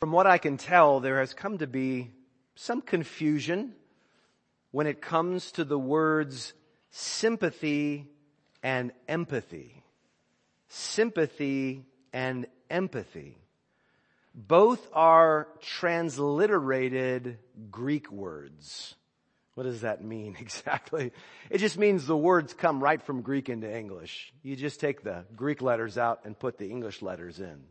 From what I can tell, there has come to be some confusion when it comes to the words sympathy and empathy. Sympathy and empathy. Both are transliterated Greek words. What does that mean exactly? It just means the words come right from Greek into English. You just take the Greek letters out and put the English letters in.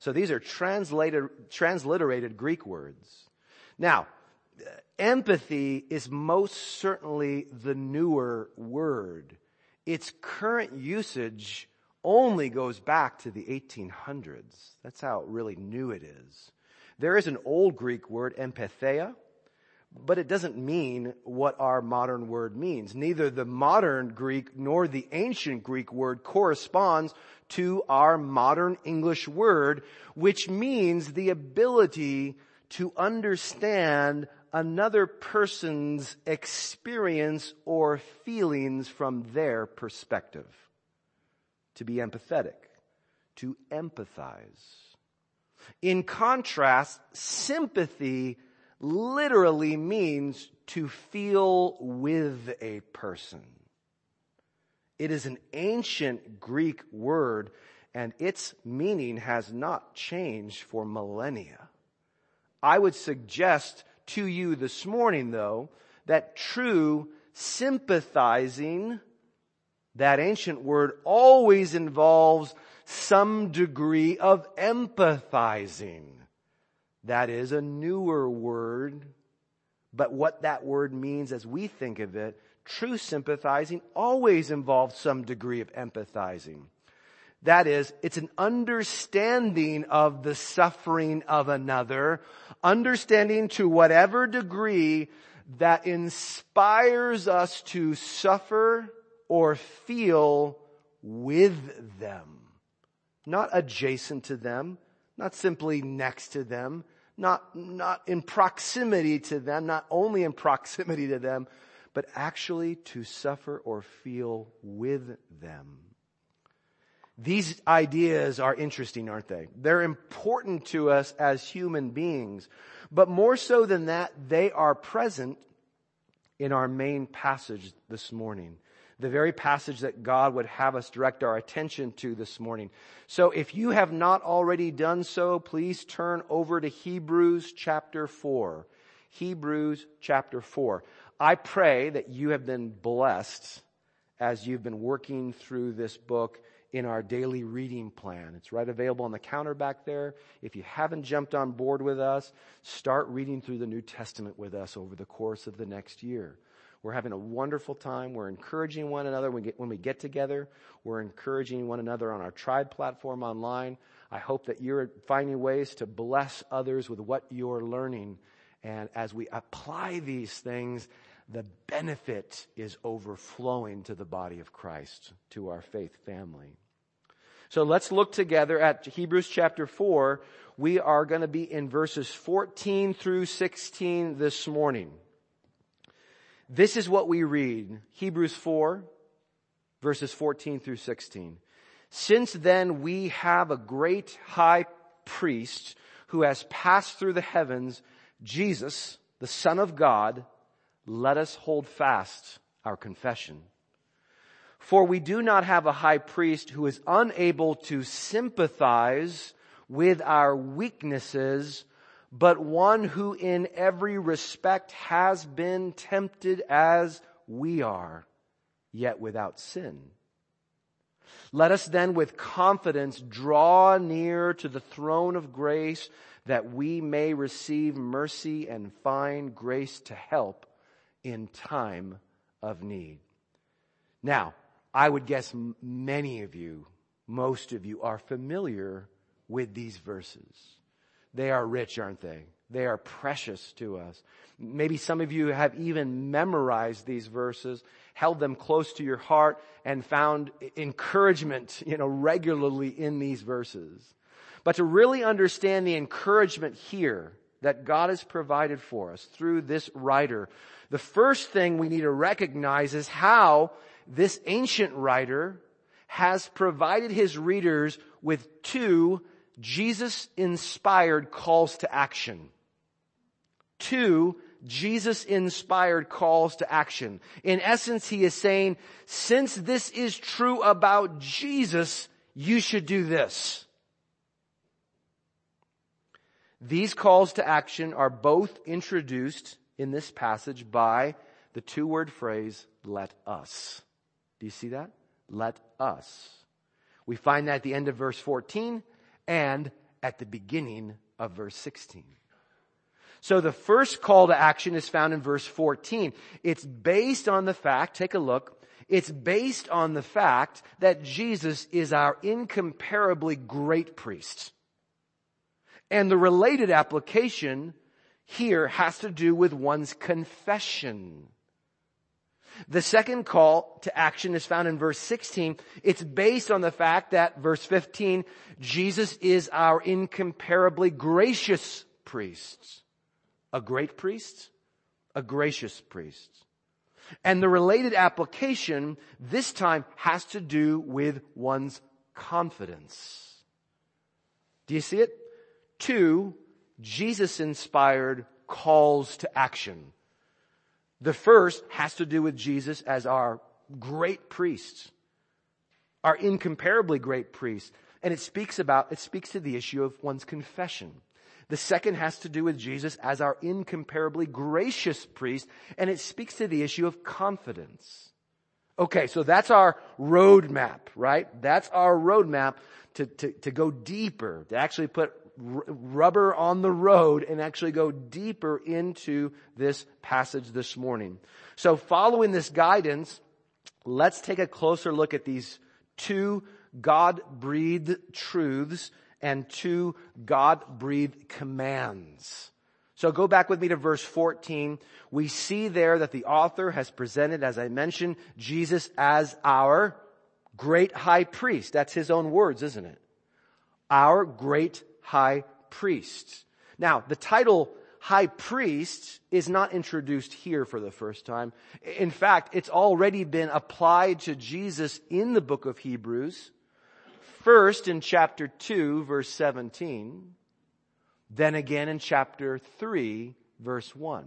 So these are translated, transliterated Greek words. Now, empathy is most certainly the newer word. Its current usage only goes back to the 1800s. That's how really new it is. There is an old Greek word, empatheia, but it doesn't mean what our modern word means. Neither the modern Greek nor the ancient Greek word corresponds to our modern English word, which means the ability to understand another person's experience or feelings from their perspective. To be empathetic. To empathize. In contrast, sympathy literally means to feel with a person. It is an ancient Greek word and its meaning has not changed for millennia. I would suggest to you this morning though that true sympathizing, that ancient word always involves some degree of empathizing. That is a newer word, but what that word means as we think of it, true sympathizing always involves some degree of empathizing. That is, it's an understanding of the suffering of another, understanding to whatever degree that inspires us to suffer or feel with them. Not adjacent to them, not simply next to them, not, not in proximity to them, not only in proximity to them, but actually to suffer or feel with them. These ideas are interesting, aren't they? They're important to us as human beings, but more so than that, they are present in our main passage this morning the very passage that God would have us direct our attention to this morning. So if you have not already done so, please turn over to Hebrews chapter 4. Hebrews chapter 4. I pray that you have been blessed as you've been working through this book in our daily reading plan. It's right available on the counter back there. If you haven't jumped on board with us, start reading through the New Testament with us over the course of the next year. We're having a wonderful time. We're encouraging one another when we, get, when we get together. We're encouraging one another on our tribe platform online. I hope that you're finding ways to bless others with what you're learning. And as we apply these things, the benefit is overflowing to the body of Christ, to our faith family. So let's look together at Hebrews chapter 4. We are going to be in verses 14 through 16 this morning. This is what we read. Hebrews 4 verses 14 through 16. Since then we have a great high priest who has passed through the heavens, Jesus, the son of God, let us hold fast our confession. For we do not have a high priest who is unable to sympathize with our weaknesses, but one who in every respect has been tempted as we are, yet without sin. Let us then with confidence draw near to the throne of grace that we may receive mercy and find grace to help in time of need. Now, I would guess many of you, most of you are familiar with these verses. They are rich, aren't they? They are precious to us. Maybe some of you have even memorized these verses, held them close to your heart, and found encouragement, you know, regularly in these verses. But to really understand the encouragement here that God has provided for us through this writer, the first thing we need to recognize is how this ancient writer has provided his readers with two Jesus inspired calls to action. Two, Jesus inspired calls to action. In essence, he is saying, since this is true about Jesus, you should do this. These calls to action are both introduced in this passage by the two word phrase, let us. Do you see that? Let us. We find that at the end of verse 14 and at the beginning of verse 16. So the first call to action is found in verse 14. It's based on the fact, take a look, it's based on the fact that Jesus is our incomparably great priest. And the related application here has to do with one's confession. The second call to action is found in verse 16. It's based on the fact that, verse 15, Jesus is our incomparably gracious priest. A great priest, a gracious priest. And the related application this time has to do with one's confidence. Do you see it? Two, Jesus inspired calls to action. The first has to do with Jesus as our great priest, our incomparably great priest. And it speaks about, it speaks to the issue of one's confession. The second has to do with Jesus as our incomparably gracious priest, and it speaks to the issue of confidence. Okay, so that's our roadmap, right? That's our roadmap to, to, to go deeper, to actually put rubber on the road and actually go deeper into this passage this morning. So following this guidance, let's take a closer look at these two God-breathed truths and two God-breathed commands. So go back with me to verse 14. We see there that the author has presented, as I mentioned, Jesus as our great high priest. That's his own words, isn't it? Our great high priest. Now, the title high priest is not introduced here for the first time. In fact, it's already been applied to Jesus in the book of Hebrews. First in chapter 2 verse 17, then again in chapter 3 verse 1.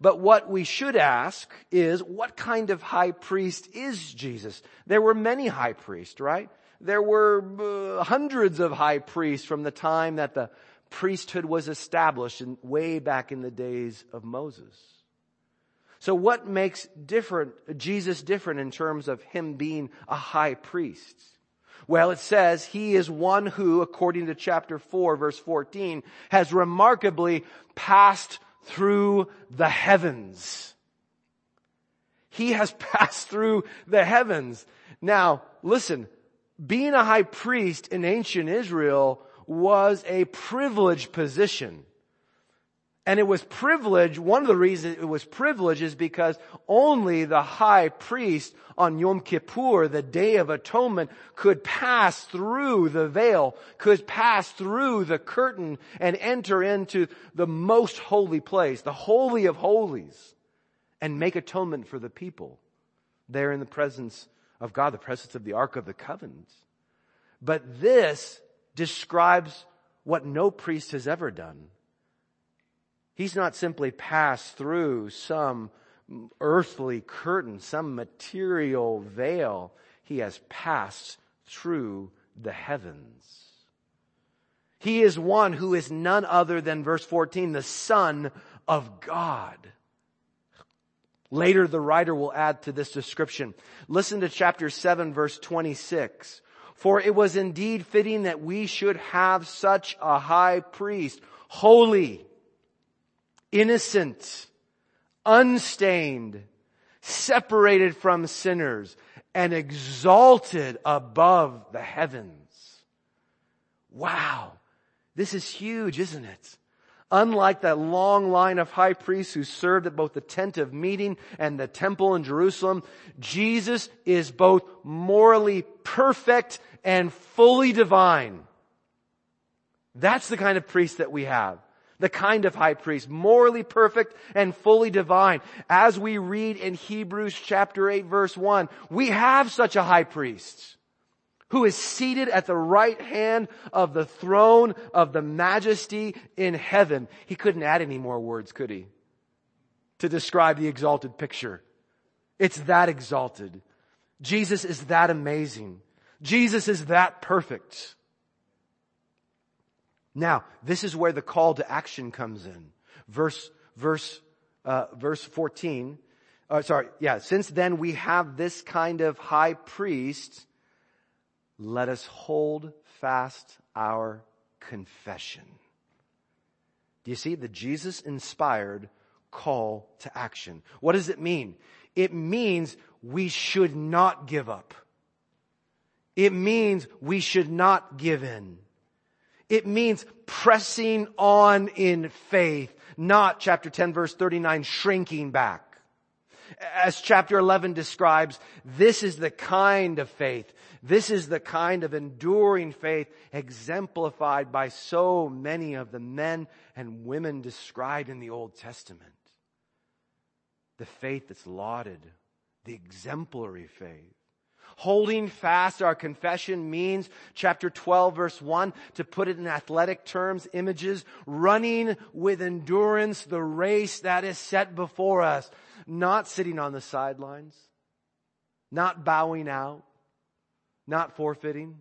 But what we should ask is, what kind of high priest is Jesus? There were many high priests, right? There were uh, hundreds of high priests from the time that the priesthood was established in, way back in the days of Moses. So what makes different, Jesus different in terms of him being a high priest? Well, it says he is one who, according to chapter 4 verse 14, has remarkably passed through the heavens. He has passed through the heavens. Now, listen, being a high priest in ancient Israel was a privileged position. And it was privilege, one of the reasons it was privilege is because only the high priest on Yom Kippur, the Day of Atonement, could pass through the veil, could pass through the curtain and enter into the most holy place, the Holy of Holies, and make atonement for the people there in the presence of God, the presence of the Ark of the Covenant. But this describes what no priest has ever done. He's not simply passed through some earthly curtain, some material veil. He has passed through the heavens. He is one who is none other than verse 14, the son of God. Later, the writer will add to this description. Listen to chapter 7 verse 26. For it was indeed fitting that we should have such a high priest, holy, innocent, unstained, separated from sinners, and exalted above the heavens. Wow. This is huge, isn't it? Unlike that long line of high priests who served at both the tent of meeting and the temple in Jerusalem, Jesus is both morally perfect and fully divine. That's the kind of priest that we have. The kind of high priest, morally perfect and fully divine. As we read in Hebrews chapter 8 verse 1, we have such a high priest who is seated at the right hand of the throne of the majesty in heaven. He couldn't add any more words, could he? To describe the exalted picture. It's that exalted. Jesus is that amazing. Jesus is that perfect. Now, this is where the call to action comes in. Verse, verse, uh, verse 14. Uh, sorry, yeah. Since then we have this kind of high priest let us hold fast our confession. Do you see the Jesus inspired call to action? What does it mean? It means we should not give up. It means we should not give in. It means pressing on in faith, not chapter 10 verse 39 shrinking back. As chapter 11 describes, this is the kind of faith this is the kind of enduring faith exemplified by so many of the men and women described in the Old Testament. The faith that's lauded, the exemplary faith. Holding fast our confession means, chapter 12 verse 1, to put it in athletic terms, images, running with endurance the race that is set before us, not sitting on the sidelines, not bowing out, not forfeiting,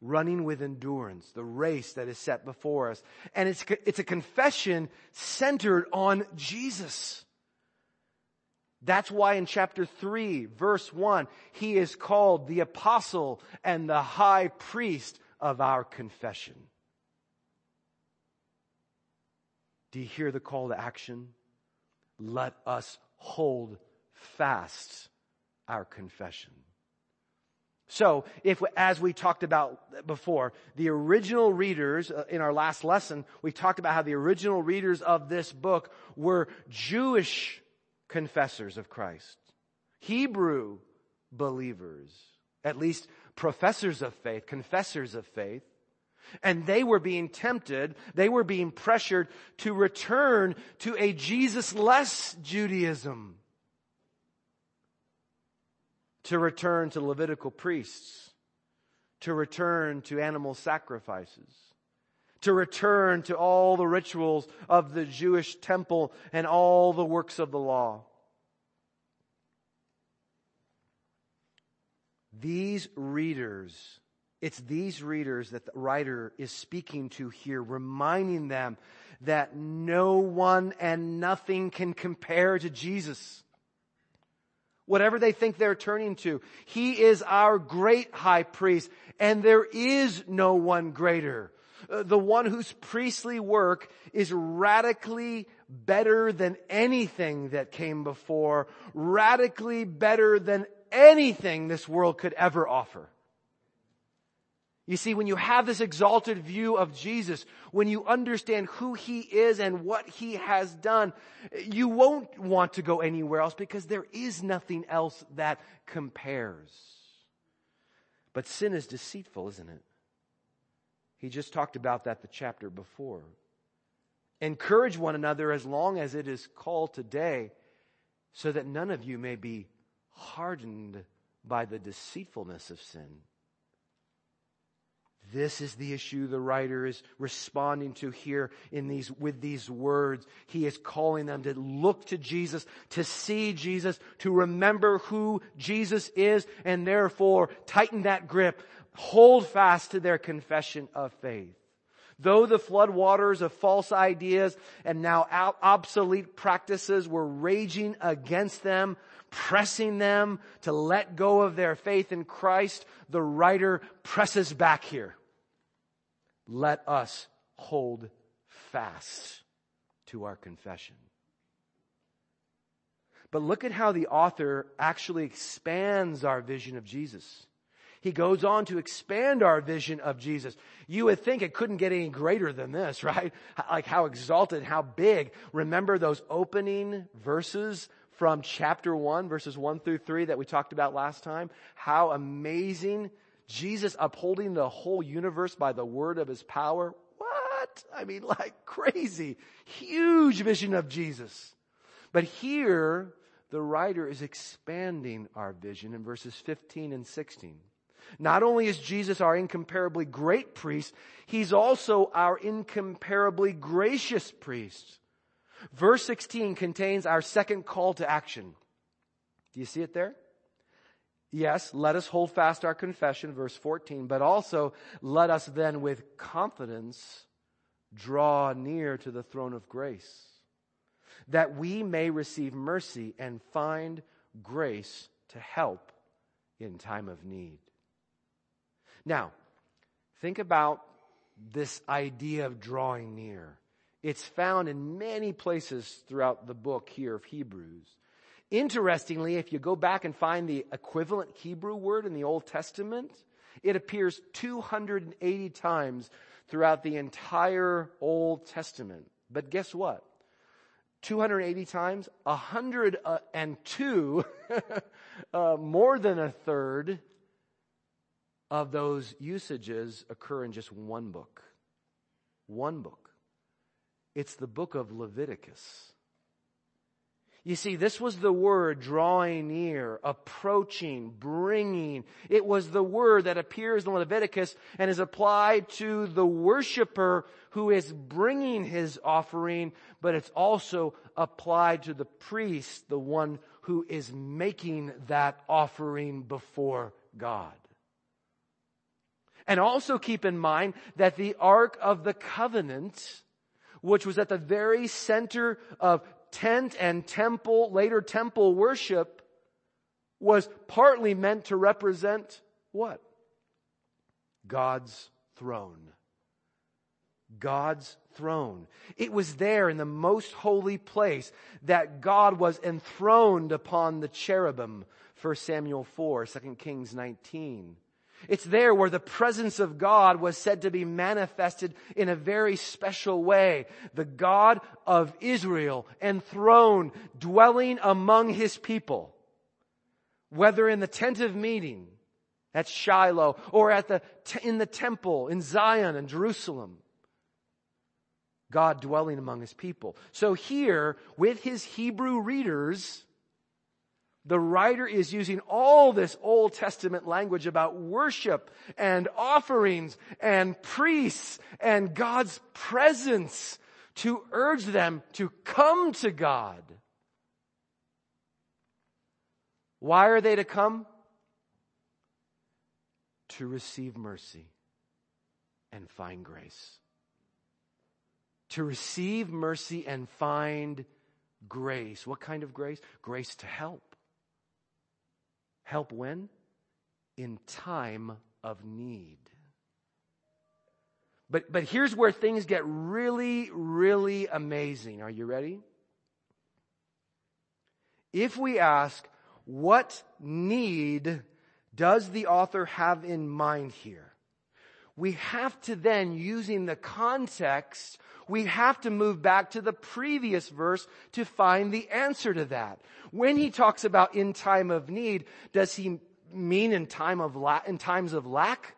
running with endurance, the race that is set before us. And it's, it's a confession centered on Jesus. That's why in chapter 3, verse 1, he is called the apostle and the high priest of our confession. Do you hear the call to action? Let us hold fast our confession. So, if, as we talked about before, the original readers, uh, in our last lesson, we talked about how the original readers of this book were Jewish confessors of Christ. Hebrew believers. At least professors of faith, confessors of faith. And they were being tempted, they were being pressured to return to a Jesus-less Judaism. To return to Levitical priests, to return to animal sacrifices, to return to all the rituals of the Jewish temple and all the works of the law. These readers, it's these readers that the writer is speaking to here, reminding them that no one and nothing can compare to Jesus whatever they think they're turning to. He is our great high priest and there is no one greater. Uh, the one whose priestly work is radically better than anything that came before, radically better than anything this world could ever offer. You see, when you have this exalted view of Jesus, when you understand who He is and what He has done, you won't want to go anywhere else because there is nothing else that compares. But sin is deceitful, isn't it? He just talked about that the chapter before. Encourage one another as long as it is called today so that none of you may be hardened by the deceitfulness of sin. This is the issue the writer is responding to here in these, with these words. He is calling them to look to Jesus, to see Jesus, to remember who Jesus is, and therefore tighten that grip, hold fast to their confession of faith. Though the floodwaters of false ideas and now obsolete practices were raging against them, pressing them to let go of their faith in Christ, the writer presses back here. Let us hold fast to our confession. But look at how the author actually expands our vision of Jesus. He goes on to expand our vision of Jesus. You would think it couldn't get any greater than this, right? Like how exalted, how big. Remember those opening verses from chapter 1, verses 1 through 3 that we talked about last time? How amazing Jesus upholding the whole universe by the word of his power. What? I mean, like crazy. Huge vision of Jesus. But here, the writer is expanding our vision in verses 15 and 16. Not only is Jesus our incomparably great priest, he's also our incomparably gracious priest. Verse 16 contains our second call to action. Do you see it there? Yes, let us hold fast our confession, verse 14, but also let us then with confidence draw near to the throne of grace, that we may receive mercy and find grace to help in time of need. Now, think about this idea of drawing near. It's found in many places throughout the book here of Hebrews. Interestingly, if you go back and find the equivalent Hebrew word in the Old Testament, it appears 280 times throughout the entire Old Testament. But guess what? 280 times, 102, uh, more than a third of those usages occur in just one book. One book. It's the book of Leviticus. You see, this was the word drawing near, approaching, bringing. It was the word that appears in Leviticus and is applied to the worshiper who is bringing his offering, but it's also applied to the priest, the one who is making that offering before God. And also keep in mind that the Ark of the Covenant, which was at the very center of tent and temple, later temple worship was partly meant to represent what? God's throne. God's throne. It was there in the most holy place that God was enthroned upon the cherubim. 1 Samuel 4, 2 Kings 19. It's there where the presence of God was said to be manifested in a very special way. The God of Israel enthroned, dwelling among his people. Whether in the tent of meeting at Shiloh or at the, in the temple in Zion and Jerusalem. God dwelling among his people. So here, with his Hebrew readers, the writer is using all this Old Testament language about worship and offerings and priests and God's presence to urge them to come to God. Why are they to come? To receive mercy and find grace. To receive mercy and find grace. What kind of grace? Grace to help Help when? In time of need. But, but here's where things get really, really amazing. Are you ready? If we ask, what need does the author have in mind here? We have to then, using the context, we have to move back to the previous verse to find the answer to that. When he talks about in time of need, does he mean in time of la- in times of lack?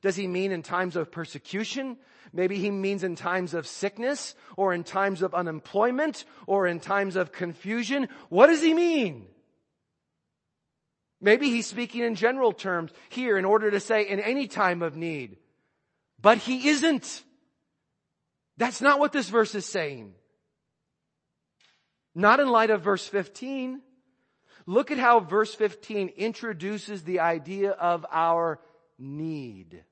Does he mean in times of persecution? Maybe he means in times of sickness or in times of unemployment or in times of confusion. What does he mean? Maybe he's speaking in general terms here in order to say in any time of need. But he isn't. That's not what this verse is saying. Not in light of verse 15. Look at how verse 15 introduces the idea of our need.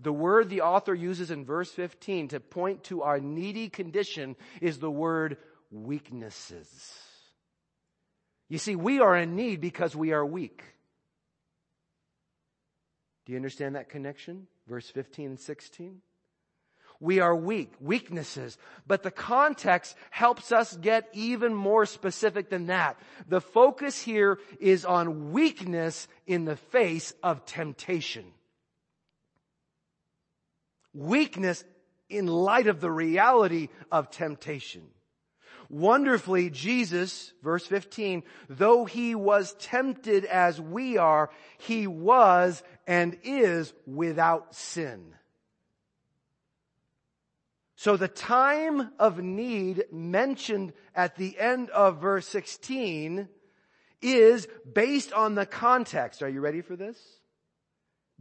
The word the author uses in verse 15 to point to our needy condition is the word weaknesses. You see, we are in need because we are weak. Do you understand that connection? Verse 15 and 16. We are weak, weaknesses. But the context helps us get even more specific than that. The focus here is on weakness in the face of temptation. Weakness in light of the reality of temptation. Wonderfully, Jesus, verse 15, though he was tempted as we are, he was and is without sin. So the time of need mentioned at the end of verse 16 is based on the context. Are you ready for this?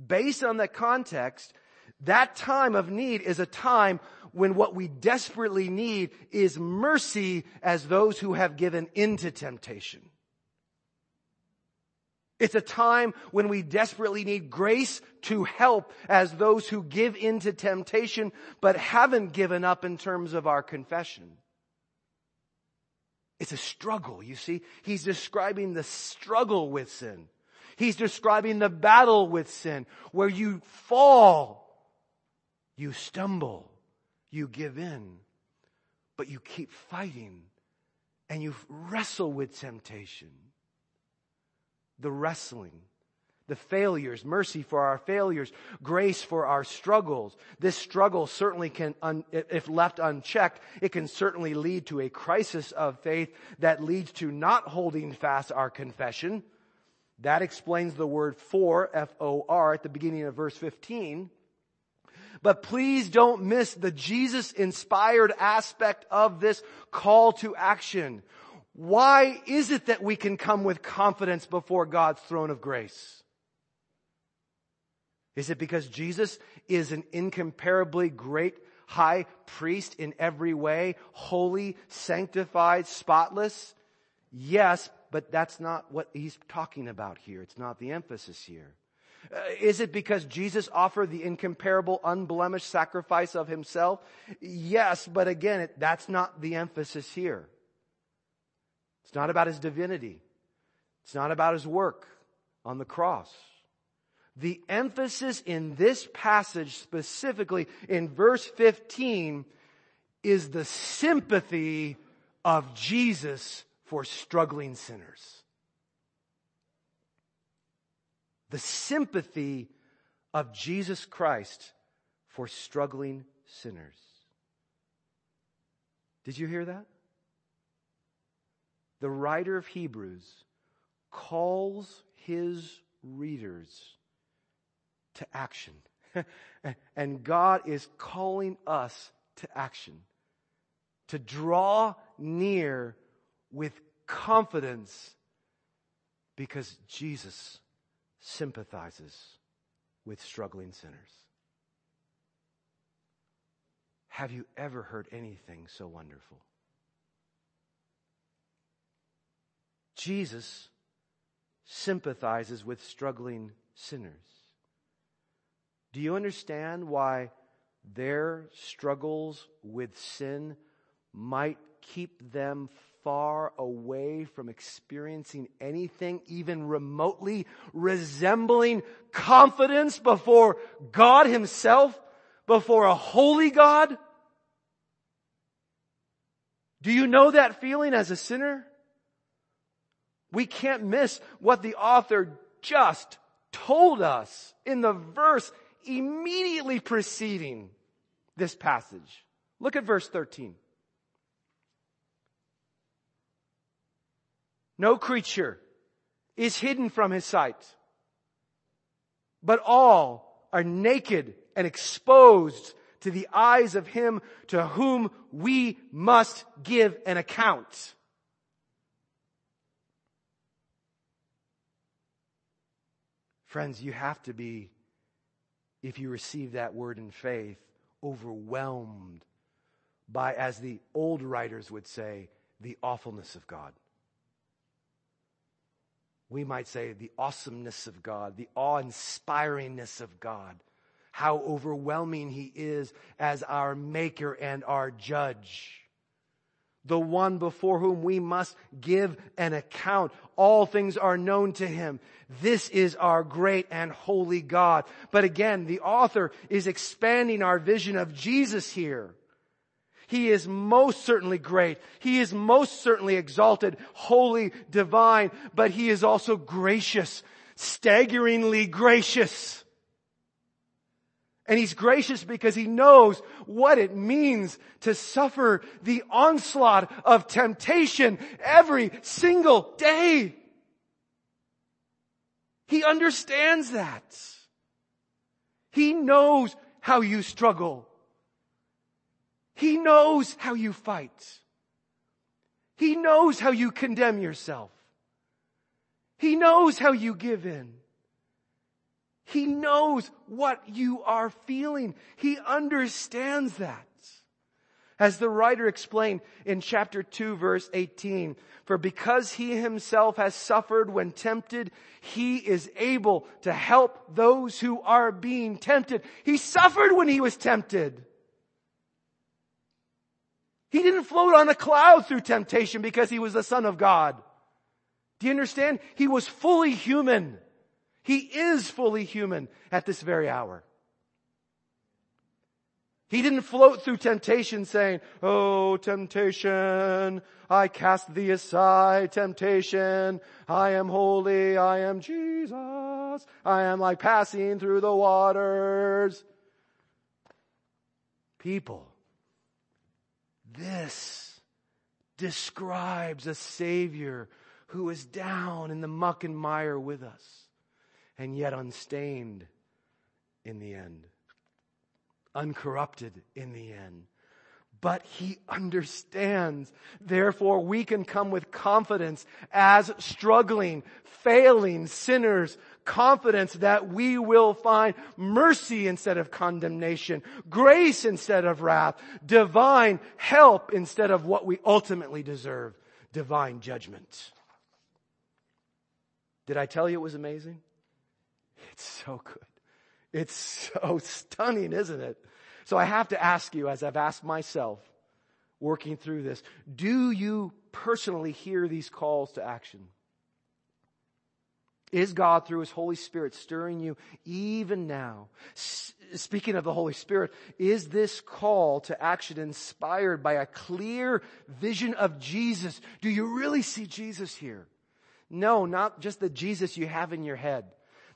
based on the context, that time of need is a time when what we desperately need is mercy as those who have given into temptation. It's a time when we desperately need grace to help as those who give into temptation but haven't given up in terms of our confession. It's a struggle, you see. He's describing the struggle with sin. He's describing the battle with sin where you fall, you stumble, you give in, but you keep fighting and you wrestle with temptation the wrestling, the failures, mercy for our failures, grace for our struggles. This struggle certainly can, if left unchecked, it can certainly lead to a crisis of faith that leads to not holding fast our confession. That explains the word for, F-O-R, at the beginning of verse 15. But please don't miss the Jesus inspired aspect of this call to action. Why is it that we can come with confidence before God's throne of grace? Is it because Jesus is an incomparably great high priest in every way, holy, sanctified, spotless? Yes, but that's not what he's talking about here. It's not the emphasis here. Uh, is it because Jesus offered the incomparable, unblemished sacrifice of himself? Yes, but again, it, that's not the emphasis here. It's not about his divinity. It's not about his work on the cross. The emphasis in this passage, specifically in verse 15, is the sympathy of Jesus for struggling sinners. The sympathy of Jesus Christ for struggling sinners. Did you hear that? the writer of Hebrews calls his readers to action. and God is calling us to action. To draw near with confidence because Jesus sympathizes with struggling sinners. Have you ever heard anything so wonderful? Jesus sympathizes with struggling sinners. Do you understand why their struggles with sin might keep them far away from experiencing anything even remotely resembling confidence before God Himself, before a holy God? Do you know that feeling as a sinner? We can't miss what the author just told us in the verse immediately preceding this passage. Look at verse 13. No creature is hidden from his sight, but all are naked and exposed to the eyes of him to whom we must give an account. Friends, you have to be, if you receive that word in faith, overwhelmed by, as the old writers would say, the awfulness of God. We might say the awesomeness of God, the awe inspiringness of God, how overwhelming He is as our Maker and our Judge the one before whom we must give an account. All things are known to him. This is our great and holy God. But again, the author is expanding our vision of Jesus here. He is most certainly great. He is most certainly exalted, holy, divine, but he is also gracious, staggeringly gracious. And he's gracious because he knows what it means to suffer the onslaught of temptation every single day. He understands that. He knows how you struggle. He knows how you fight. He knows how you condemn yourself. He knows how you give in. He knows what you are feeling. He understands that. As the writer explained in chapter 2 verse 18, for because he himself has suffered when tempted, he is able to help those who are being tempted. He suffered when he was tempted. He didn't float on a cloud through temptation because he was the son of God. Do you understand? He was fully human. He is fully human at this very hour. He didn't float through temptation saying, Oh, temptation, I cast thee aside, temptation, I am holy, I am Jesus, I am like passing through the waters. People, this describes a Savior who is down in the muck and mire with us and yet unstained in the end uncorrupted in the end. But he understands. Therefore, we can come with confidence as struggling, failing sinners, confidence that we will find mercy instead of condemnation, grace instead of wrath, divine help instead of what we ultimately deserve, divine judgment. Did I tell you it was amazing? It's so good. It's so stunning, isn't it? So I have to ask you, as I've asked myself, working through this, do you personally hear these calls to action? Is God through His Holy Spirit stirring you even now? S- speaking of the Holy Spirit, is this call to action inspired by a clear vision of Jesus? Do you really see Jesus here? No, not just the Jesus you have in your head.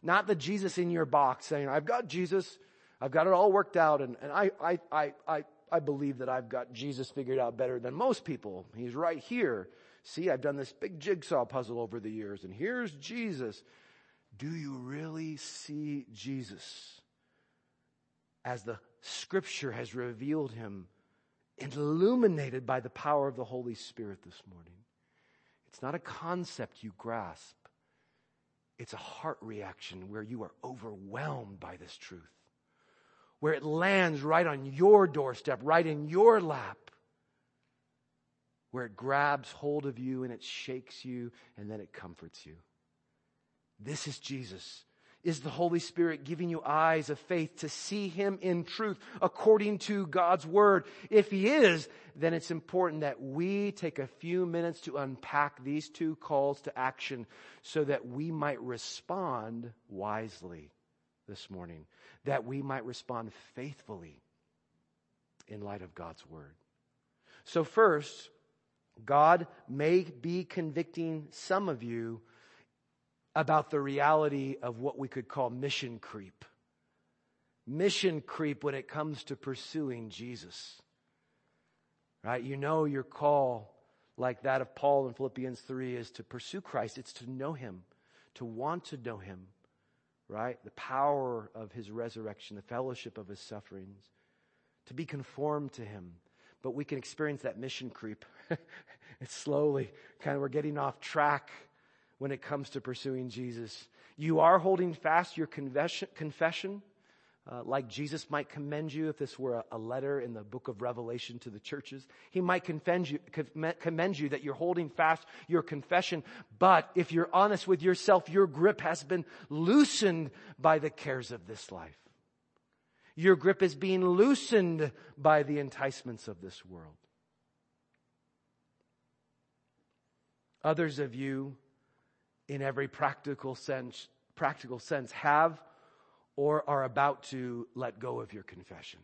Not the Jesus in your box saying, I've got Jesus. I've got it all worked out and, and I, I, I, I, I believe that I've got Jesus figured out better than most people. He's right here. See, I've done this big jigsaw puzzle over the years and here's Jesus. Do you really see Jesus as the scripture has revealed him, illuminated by the power of the Holy Spirit this morning? It's not a concept you grasp. It's a heart reaction where you are overwhelmed by this truth. Where it lands right on your doorstep, right in your lap. Where it grabs hold of you and it shakes you and then it comforts you. This is Jesus is the Holy Spirit giving you eyes of faith to see Him in truth according to God's Word? If He is, then it's important that we take a few minutes to unpack these two calls to action so that we might respond wisely this morning, that we might respond faithfully in light of God's Word. So first, God may be convicting some of you about the reality of what we could call mission creep. Mission creep when it comes to pursuing Jesus. Right? You know your call, like that of Paul in Philippians 3, is to pursue Christ. It's to know Him, to want to know Him. Right? The power of His resurrection, the fellowship of His sufferings, to be conformed to Him. But we can experience that mission creep. it's slowly, kind of, we're getting off track when it comes to pursuing Jesus. You are holding fast your confession, confession uh, like Jesus might commend you if this were a, a, letter in the book of Revelation to the churches. He might commend you, commend you that you're holding fast your confession. But if you're honest with yourself, your grip has been loosened by the cares of this life. Your grip is being loosened by the enticements of this world. Others of you in every practical sense, practical sense have or are about to let go of your confession.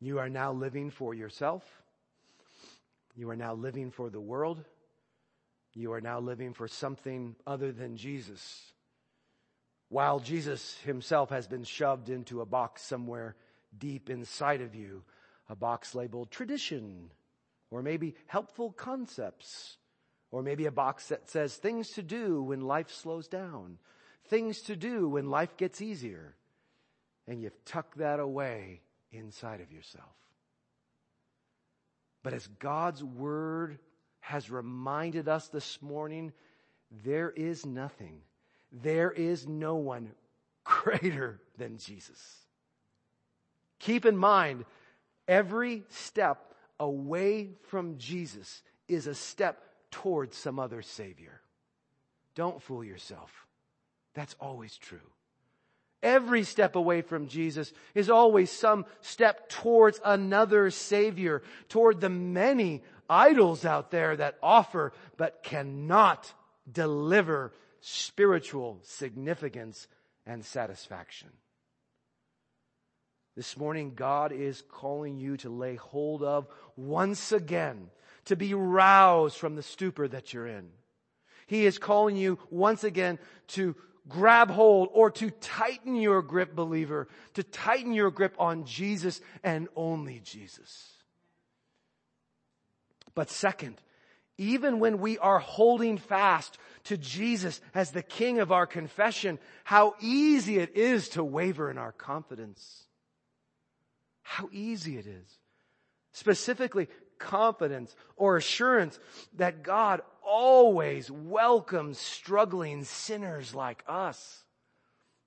You are now living for yourself. You are now living for the world. You are now living for something other than Jesus. While Jesus himself has been shoved into a box somewhere deep inside of you, a box labeled tradition, or maybe helpful concepts, or maybe a box that says things to do when life slows down, things to do when life gets easier. And you've tucked that away inside of yourself. But as God's word has reminded us this morning, there is nothing, there is no one greater than Jesus. Keep in mind, every step away from Jesus is a step towards some other Savior. Don't fool yourself. That's always true. Every step away from Jesus is always some step towards another Savior, toward the many idols out there that offer but cannot deliver spiritual significance and satisfaction. This morning, God is calling you to lay hold of once again, to be roused from the stupor that you're in. He is calling you once again to grab hold or to tighten your grip, believer, to tighten your grip on Jesus and only Jesus. But second, even when we are holding fast to Jesus as the King of our confession, how easy it is to waver in our confidence. How easy it is. Specifically, confidence or assurance that God always welcomes struggling sinners like us.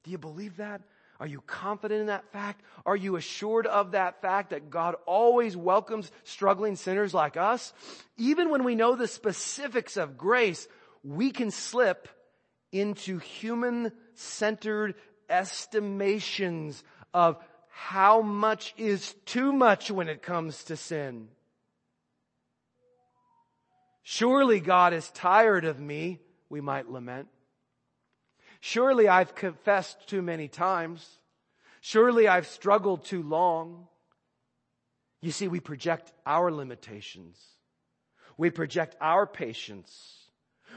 Do you believe that? Are you confident in that fact? Are you assured of that fact that God always welcomes struggling sinners like us? Even when we know the specifics of grace, we can slip into human centered estimations of how much is too much when it comes to sin. Surely God is tired of me, we might lament. Surely I've confessed too many times. Surely I've struggled too long. You see, we project our limitations. We project our patience.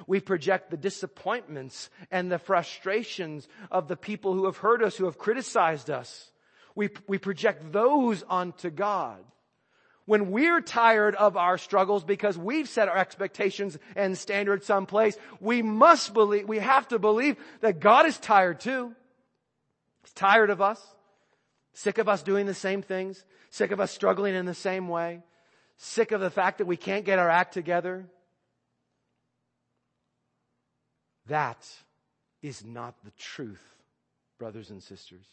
We project the disappointments and the frustrations of the people who have hurt us, who have criticized us. We, we project those onto God when we're tired of our struggles because we've set our expectations and standards someplace, we must believe, we have to believe that God is tired too. He's tired of us, sick of us doing the same things, sick of us struggling in the same way, sick of the fact that we can't get our act together. That is not the truth, brothers and sisters.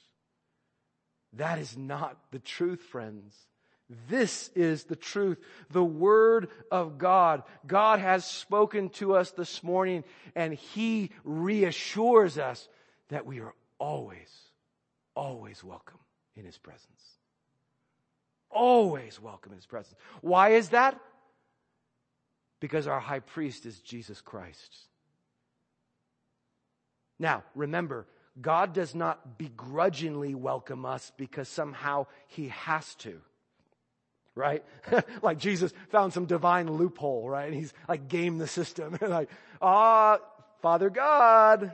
That is not the truth, friends. This is the truth, the Word of God. God has spoken to us this morning and He reassures us that we are always, always welcome in His presence. Always welcome in His presence. Why is that? Because our high priest is Jesus Christ. Now, remember, God does not begrudgingly welcome us because somehow He has to right? like Jesus found some divine loophole, right? And he's like game the system. like, ah, Father God,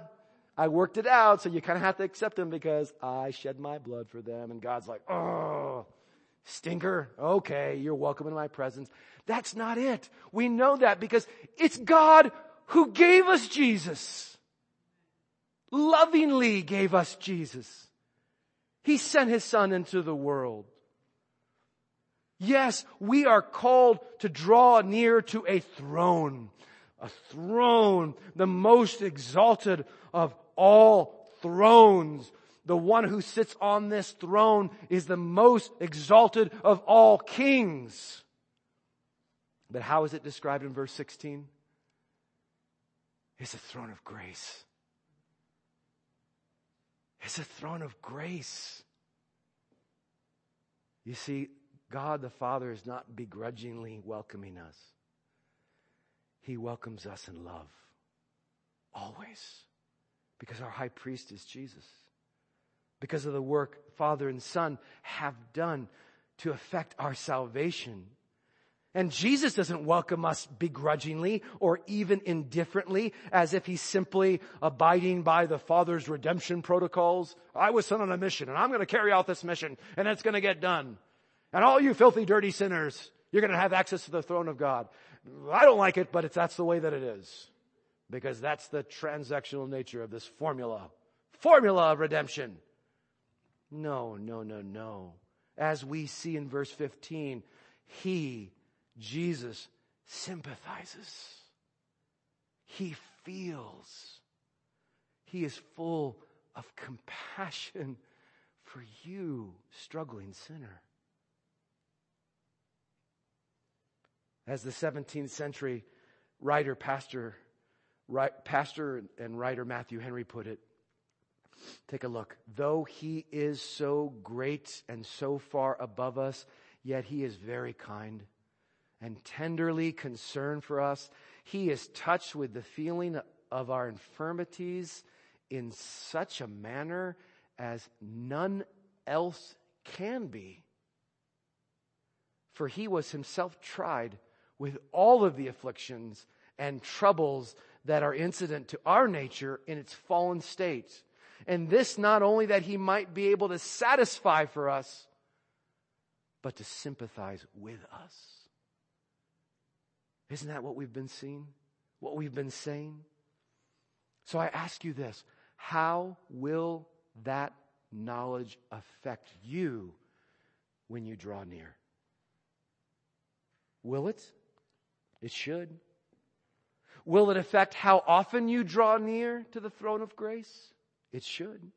I worked it out, so you kind of have to accept him because I shed my blood for them. And God's like, oh, stinker. Okay, you're welcome in my presence. That's not it. We know that because it's God who gave us Jesus. Lovingly gave us Jesus. He sent his son into the world. Yes, we are called to draw near to a throne. A throne, the most exalted of all thrones. The one who sits on this throne is the most exalted of all kings. But how is it described in verse 16? It's a throne of grace. It's a throne of grace. You see, God the Father is not begrudgingly welcoming us. He welcomes us in love. Always. Because our high priest is Jesus. Because of the work Father and Son have done to effect our salvation. And Jesus doesn't welcome us begrudgingly or even indifferently as if he's simply abiding by the Father's redemption protocols. I was sent on a mission and I'm going to carry out this mission and it's going to get done. And all you filthy, dirty sinners, you're going to have access to the throne of God. I don't like it, but it's, that's the way that it is. Because that's the transactional nature of this formula. Formula of redemption. No, no, no, no. As we see in verse 15, He, Jesus, sympathizes. He feels. He is full of compassion for you, struggling sinner. As the 17th century writer, pastor, pastor and writer Matthew Henry put it, take a look. Though he is so great and so far above us, yet he is very kind and tenderly concerned for us. He is touched with the feeling of our infirmities in such a manner as none else can be. For he was himself tried with all of the afflictions and troubles that are incident to our nature in its fallen state. And this not only that he might be able to satisfy for us, but to sympathize with us. Isn't that what we've been seeing? What we've been saying? So I ask you this how will that knowledge affect you when you draw near? Will it? It should. Will it affect how often you draw near to the throne of grace? It should.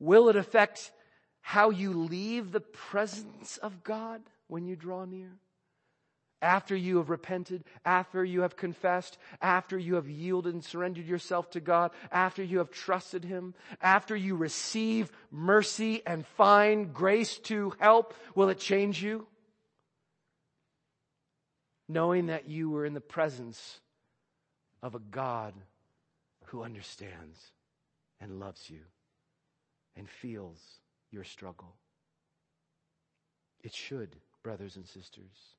Will it affect how you leave the presence of God when you draw near? After you have repented, after you have confessed, after you have yielded and surrendered yourself to God, after you have trusted Him, after you receive mercy and find grace to help, will it change you? Knowing that you were in the presence of a God who understands and loves you and feels your struggle. It should, brothers and sisters.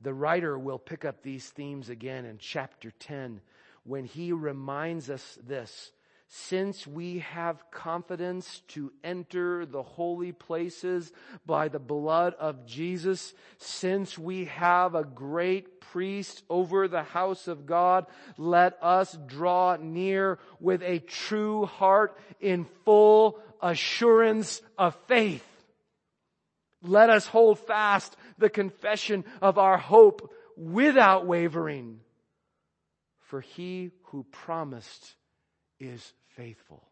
The writer will pick up these themes again in chapter 10 when he reminds us this. Since we have confidence to enter the holy places by the blood of Jesus, since we have a great priest over the house of God, let us draw near with a true heart in full assurance of faith. Let us hold fast the confession of our hope without wavering. For he who promised is faithful.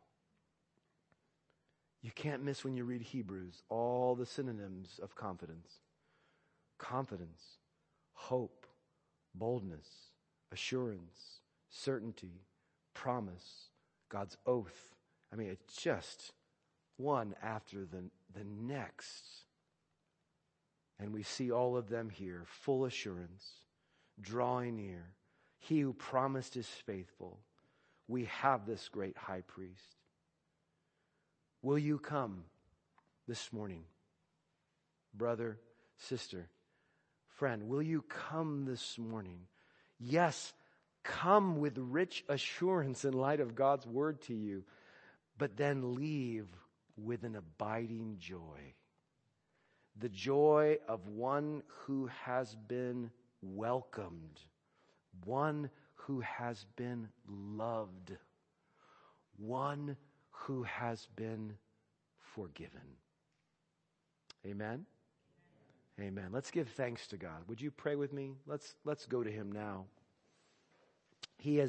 You can't miss when you read Hebrews all the synonyms of confidence confidence, hope, boldness, assurance, certainty, promise, God's oath. I mean, it's just one after the, the next. And we see all of them here full assurance, drawing near. He who promised is faithful. We have this great high priest. Will you come this morning? Brother, sister, friend, will you come this morning? Yes, come with rich assurance in light of God's word to you, but then leave with an abiding joy the joy of one who has been welcomed, one who has been loved, one who has been forgiven. Amen. Amen. Let's give thanks to God. Would you pray with me? Let's let's go to him now. He has